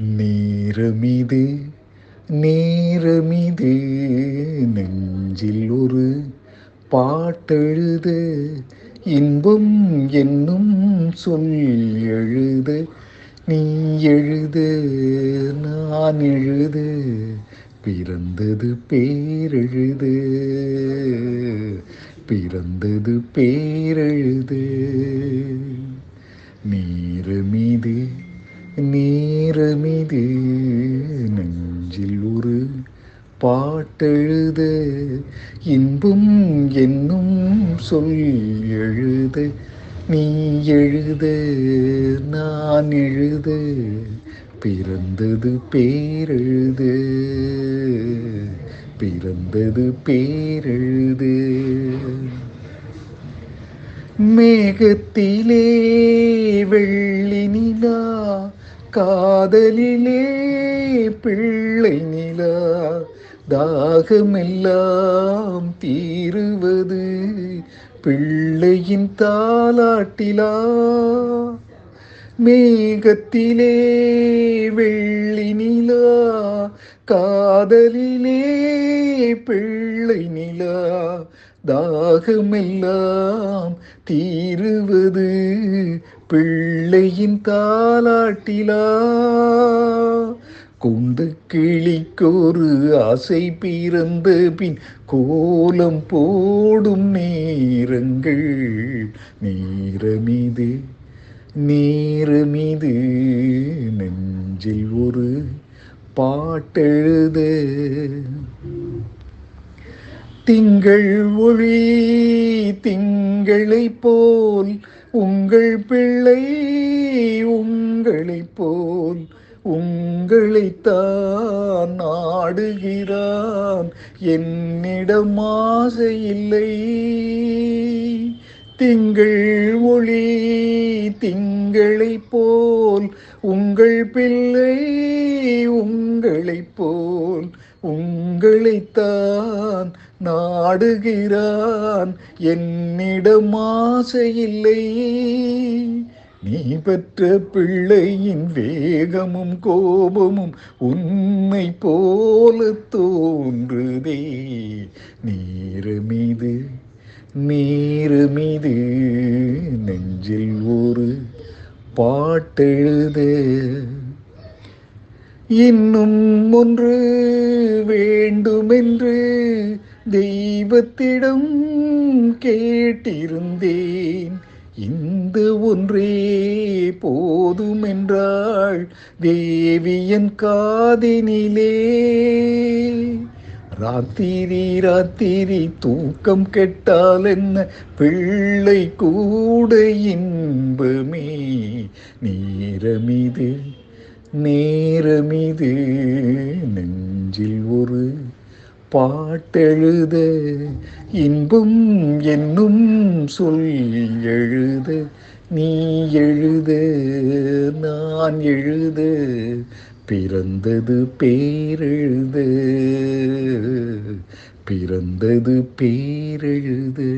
நேரமிது நேரமிது நெஞ்சில் ஒரு பாட்டெழுத இன்பம் என்னும் சொல் எழுத. நீ எழுத நான் எழுத பிறந்தது பேரெழுது. பிறந்தது பேரெழுத நேரமிது நேரமிது. நெஞ்சில் ஒரு பாட்டெழுத. இன்பம் என்னும் சொல் எழுத. நீ எழுத நான் எழுத. பிறந்தது பேரெழுத. பிறந்தது பேரெழுத. மேகத்திலே வெள்ளி நிலா. காதலிலே பிள்ளை நிலா தாகமெல்லாம் தீருவது பிள்ளையின் தாலாட்டிலா மேகத்திலே வெள்ளி நிலா காதலிலே பிள்ளை நிலா தாகமெல்லாம் தீருவது பிள்ளையின் தாலாட்டிலா கொண்டு கிளிக்கொரு ஆசை பிறந்த பின் கோலம் போடும் நேரங்கள். நேரமிது நேரமிது நெஞ்சில் ஒரு பாட்டெழுத. திங்கள் ஒளி திங்களை போல் உங்கள் பிள்ளை உங்களைப் போல் உங்களைத்தான் நாடுகிறான் என்னிடம் ஆசை இல்லை. திங்கள் ஒளி திங்களை போல் உங்கள் பிள்ளை உங்களை போல் உங்களைத்தான் நாடுகிறான். என்னிடம் ஆசையில்லை நீ பெற்ற பிள்ளையின் வேகமும் கோபமும் உன்னை போல தோன்றுதே. நீரு மீது நெஞ்சில் ஒரு பாட்டெழுது இன்னும் ஒன்று வேண்டுமென்று தெய்வத்திடம் கேட்டிருந்தேன். இந்த ஒன்றே போதுமென்றாள் தேவியன் காதினிலே. ராத்திரி ராத்திரி தூக்கம் கெட்டால் என்ன? பிள்ளை கூட இன்பமே. நேரமிது நேரமிது நெஞ்சில் ஒரு பாட்டெழுத இன்பம் என்னும் சொல் எழுத நீ எழுத நான் எழுத பிறந்தது பேரெழுது. பிறந்தது பேரெழுது.